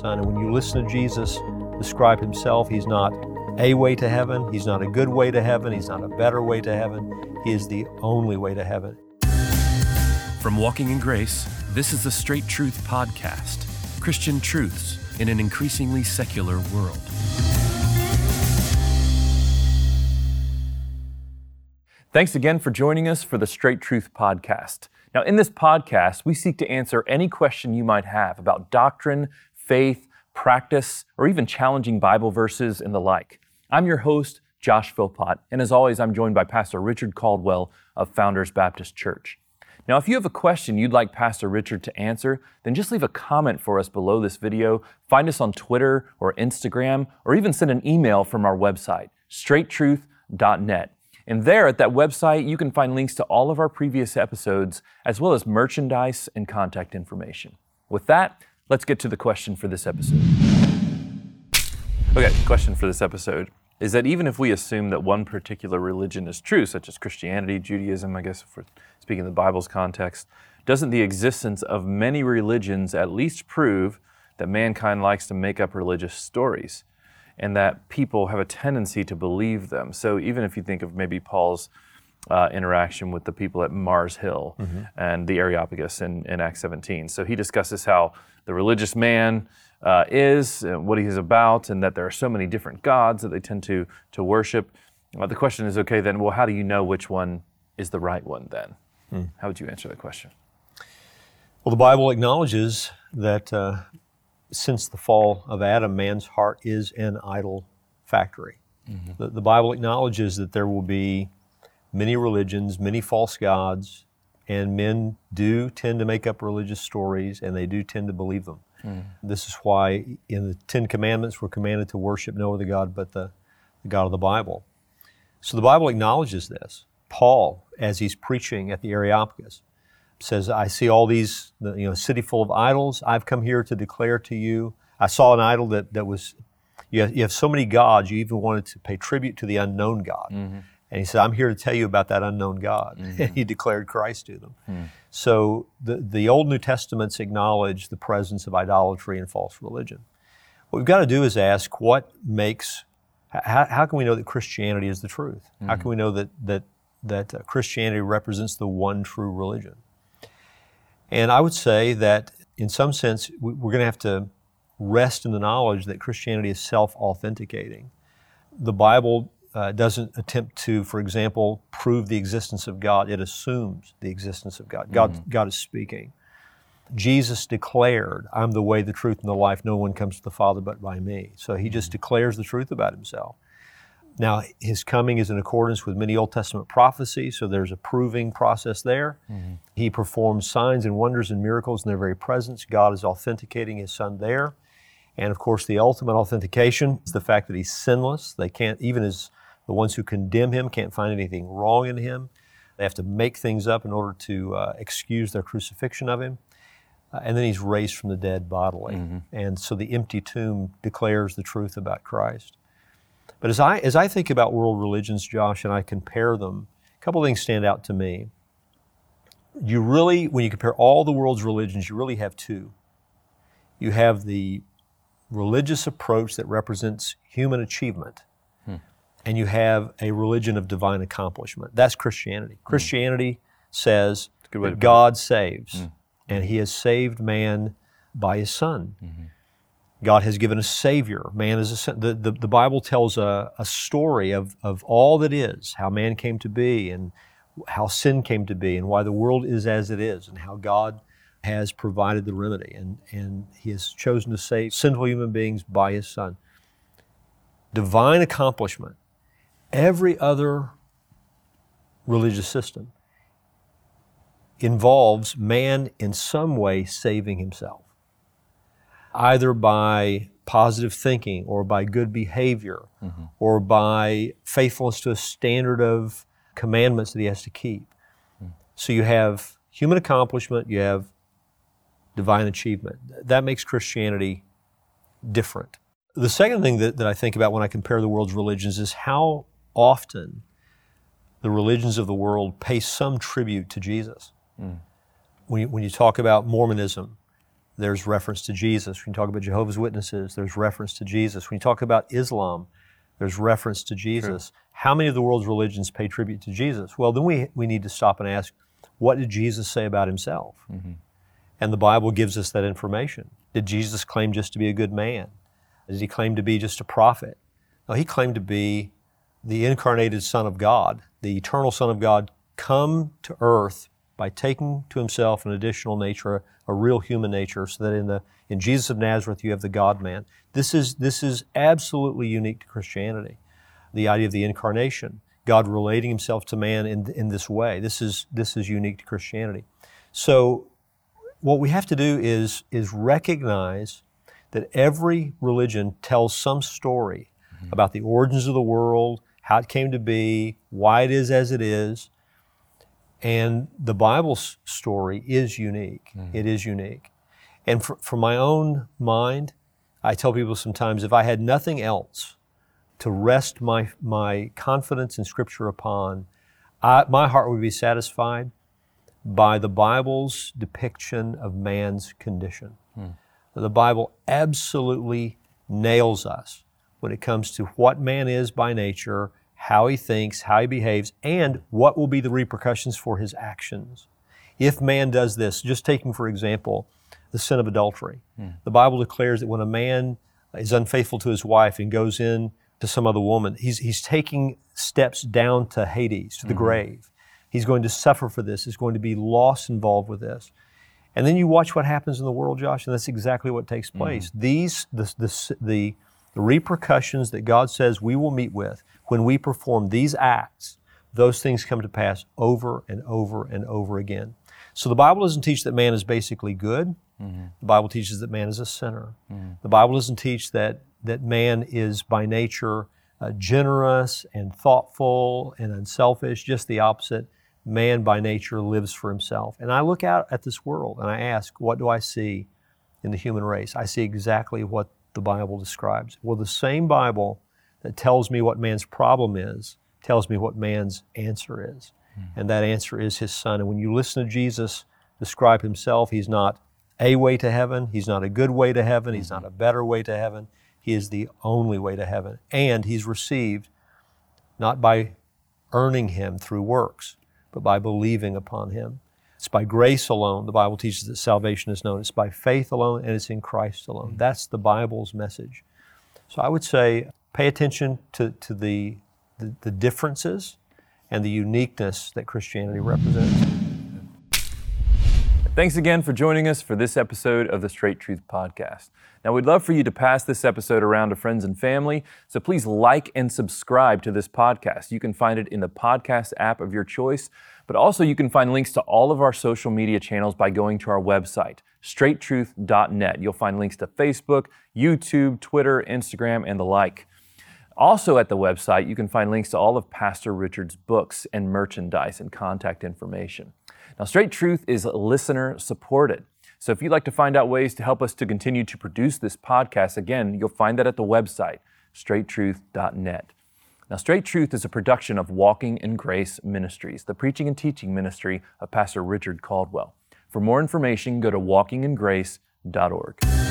Son. And when you listen to Jesus describe himself, he's not a way to heaven, he's not a good way to heaven, he's not a better way to heaven, he is the only way to heaven. From Walking in Grace, this is the Straight Truth Podcast Christian truths in an increasingly secular world. Thanks again for joining us for the Straight Truth Podcast. Now, in this podcast, we seek to answer any question you might have about doctrine, faith, practice, or even challenging Bible verses and the like. I'm your host, Josh Philpott, and as always, I'm joined by Pastor Richard Caldwell of Founders Baptist Church. Now, if you have a question you'd like Pastor Richard to answer, then just leave a comment for us below this video, find us on Twitter or Instagram, or even send an email from our website, straighttruth.net. And there at that website, you can find links to all of our previous episodes, as well as merchandise and contact information. With that, let's get to the question for this episode. Okay, question for this episode is that even if we assume that one particular religion is true, such as Christianity, Judaism, I guess if we're speaking in the Bible's context, doesn't the existence of many religions at least prove that mankind likes to make up religious stories? and that people have a tendency to believe them. So even if you think of maybe Paul's uh, interaction with the people at Mars Hill mm-hmm. and the Areopagus in, in Acts 17. So he discusses how the religious man uh, is, and what he's about, and that there are so many different gods that they tend to, to worship. Well, the question is okay, then, well, how do you know which one is the right one then? Hmm. How would you answer that question? Well, the Bible acknowledges that uh, since the fall of Adam, man's heart is an idol factory. Mm-hmm. The, the, Bible acknowledges that there will be many religions, many false gods, and men do tend to make up religious stories and they do tend to believe them. Mm. This is why in the Ten Commandments we're commanded to worship no other God but the, the God of the Bible. So the Bible acknowledges this. Paul, as he's preaching at the Areopagus, says, I see all these, you know, city full of idols. I've come here to declare to you. I saw an idol that, that was, you have, you have so many gods, you even wanted to pay tribute to the unknown God. Mm-hmm. And he said, I'm here to tell you about that unknown God. Mm-hmm. And he declared Christ to them. Mm. So the, the Old New Testaments acknowledge the presence of idolatry and false religion. What we've got to do is ask what makes, how, how can we know that Christianity is the truth? Mm-hmm. How can we know that, that, that uh, Christianity represents the one true religion? And I would say that in some sense, we're going to have to rest in the knowledge that Christianity is self authenticating. The Bible uh, doesn't attempt to, for example, prove the existence of God, it assumes the existence of God. God, mm-hmm. God is speaking. Jesus declared, I'm the way, the truth, and the life. No one comes to the Father but by me. So he just mm-hmm. declares the truth about himself. Now, his coming is in accordance with many Old Testament prophecies, so there's a proving process there. Mm-hmm. He performs signs and wonders and miracles in their very presence. God is authenticating his son there. And of course, the ultimate authentication is the fact that he's sinless. They can't, even as the ones who condemn him, can't find anything wrong in him. They have to make things up in order to uh, excuse their crucifixion of him. Uh, and then he's raised from the dead bodily. Mm-hmm. And so the empty tomb declares the truth about Christ. But as I, as I think about world religions, Josh, and I compare them, a couple things stand out to me. You really, when you compare all the world's religions, you really have two. You have the religious approach that represents human achievement. And you have a religion of divine accomplishment. That's Christianity. Hmm. Christianity says that God saves, hmm. and He has saved man by His Son. Mm-hmm. God has given a Savior. Man is a, the, the, the Bible tells a, a story of, of all that is, how man came to be, and how sin came to be, and why the world is as it is, and how God has provided the remedy. And, and He has chosen to save sinful human beings by His Son. Divine accomplishment. Every other religious system involves man in some way saving himself either by positive thinking or by good behavior mm-hmm. or by faithfulness to a standard of commandments that he has to keep. Mm. So you have human accomplishment, you have divine achievement. That makes Christianity different. The second thing that, that I think about when I compare the world's religions is how often the religions of the world pay some tribute to Jesus. Mm. When, you, when you talk about Mormonism, there's reference to Jesus. When you talk about Jehovah's Witnesses, there's reference to Jesus. When you talk about Islam, there's reference to Jesus. How many of the world's religions pay tribute to Jesus? Well, then we, we need to stop and ask, what did Jesus say about himself? Mm-hmm. And the Bible gives us that information. Did Jesus claim just to be a good man? Did he claim to be just a prophet? No, he claimed to be the incarnated Son of God, the eternal Son of God, come to earth by taking to himself an additional nature, a real human nature, so that in the in Jesus of Nazareth you have the God man. This is this is absolutely unique to Christianity. The idea of the incarnation, God relating himself to man in, in this way. This is this is unique to Christianity. So what we have to do is is recognize that every religion tells some story mm-hmm. about the origins of the world, how it came to be, why it is as it is. And the Bible's story is unique. Mm-hmm. It is unique. And for, for my own mind, I tell people sometimes if I had nothing else to rest my, my confidence in Scripture upon, I, my heart would be satisfied by the Bible's depiction of man's condition. Hmm. The Bible absolutely nails us when it comes to what man is by nature how he thinks, how he behaves, and what will be the repercussions for his actions. If man does this, just taking for example the sin of adultery, hmm. the Bible declares that when a man is unfaithful to his wife and goes in to some other woman, he's, he's taking steps down to Hades, to the mm-hmm. grave. He's going to suffer for this. There's going to be loss involved with this. And then you watch what happens in the world, Josh, and that's exactly what takes place. Mm-hmm. These, the, the, the, the repercussions that God says we will meet with when we perform these acts, those things come to pass over and over and over again. So the Bible doesn't teach that man is basically good. Mm-hmm. The Bible teaches that man is a sinner. Mm-hmm. The Bible doesn't teach that, that man is by nature uh, generous and thoughtful and unselfish, just the opposite. Man by nature lives for himself. And I look out at this world and I ask, what do I see in the human race? I see exactly what the Bible describes. Well, the same Bible that tells me what man's problem is tells me what man's answer is. Mm-hmm. And that answer is his son. And when you listen to Jesus describe himself, he's not a way to heaven, he's not a good way to heaven, he's not a better way to heaven. He is the only way to heaven. And he's received not by earning him through works, but by believing upon him. It's by grace alone. The Bible teaches that salvation is known. It's by faith alone and it's in Christ alone. Mm-hmm. That's the Bible's message. So I would say pay attention to, to the, the, the differences and the uniqueness that Christianity represents. Thanks again for joining us for this episode of the Straight Truth Podcast. Now, we'd love for you to pass this episode around to friends and family, so please like and subscribe to this podcast. You can find it in the podcast app of your choice, but also you can find links to all of our social media channels by going to our website, straighttruth.net. You'll find links to Facebook, YouTube, Twitter, Instagram, and the like. Also, at the website, you can find links to all of Pastor Richard's books and merchandise and contact information. Now, Straight Truth is listener supported. So if you'd like to find out ways to help us to continue to produce this podcast, again, you'll find that at the website, straighttruth.net. Now, Straight Truth is a production of Walking in Grace Ministries, the preaching and teaching ministry of Pastor Richard Caldwell. For more information, go to walkingingrace.org.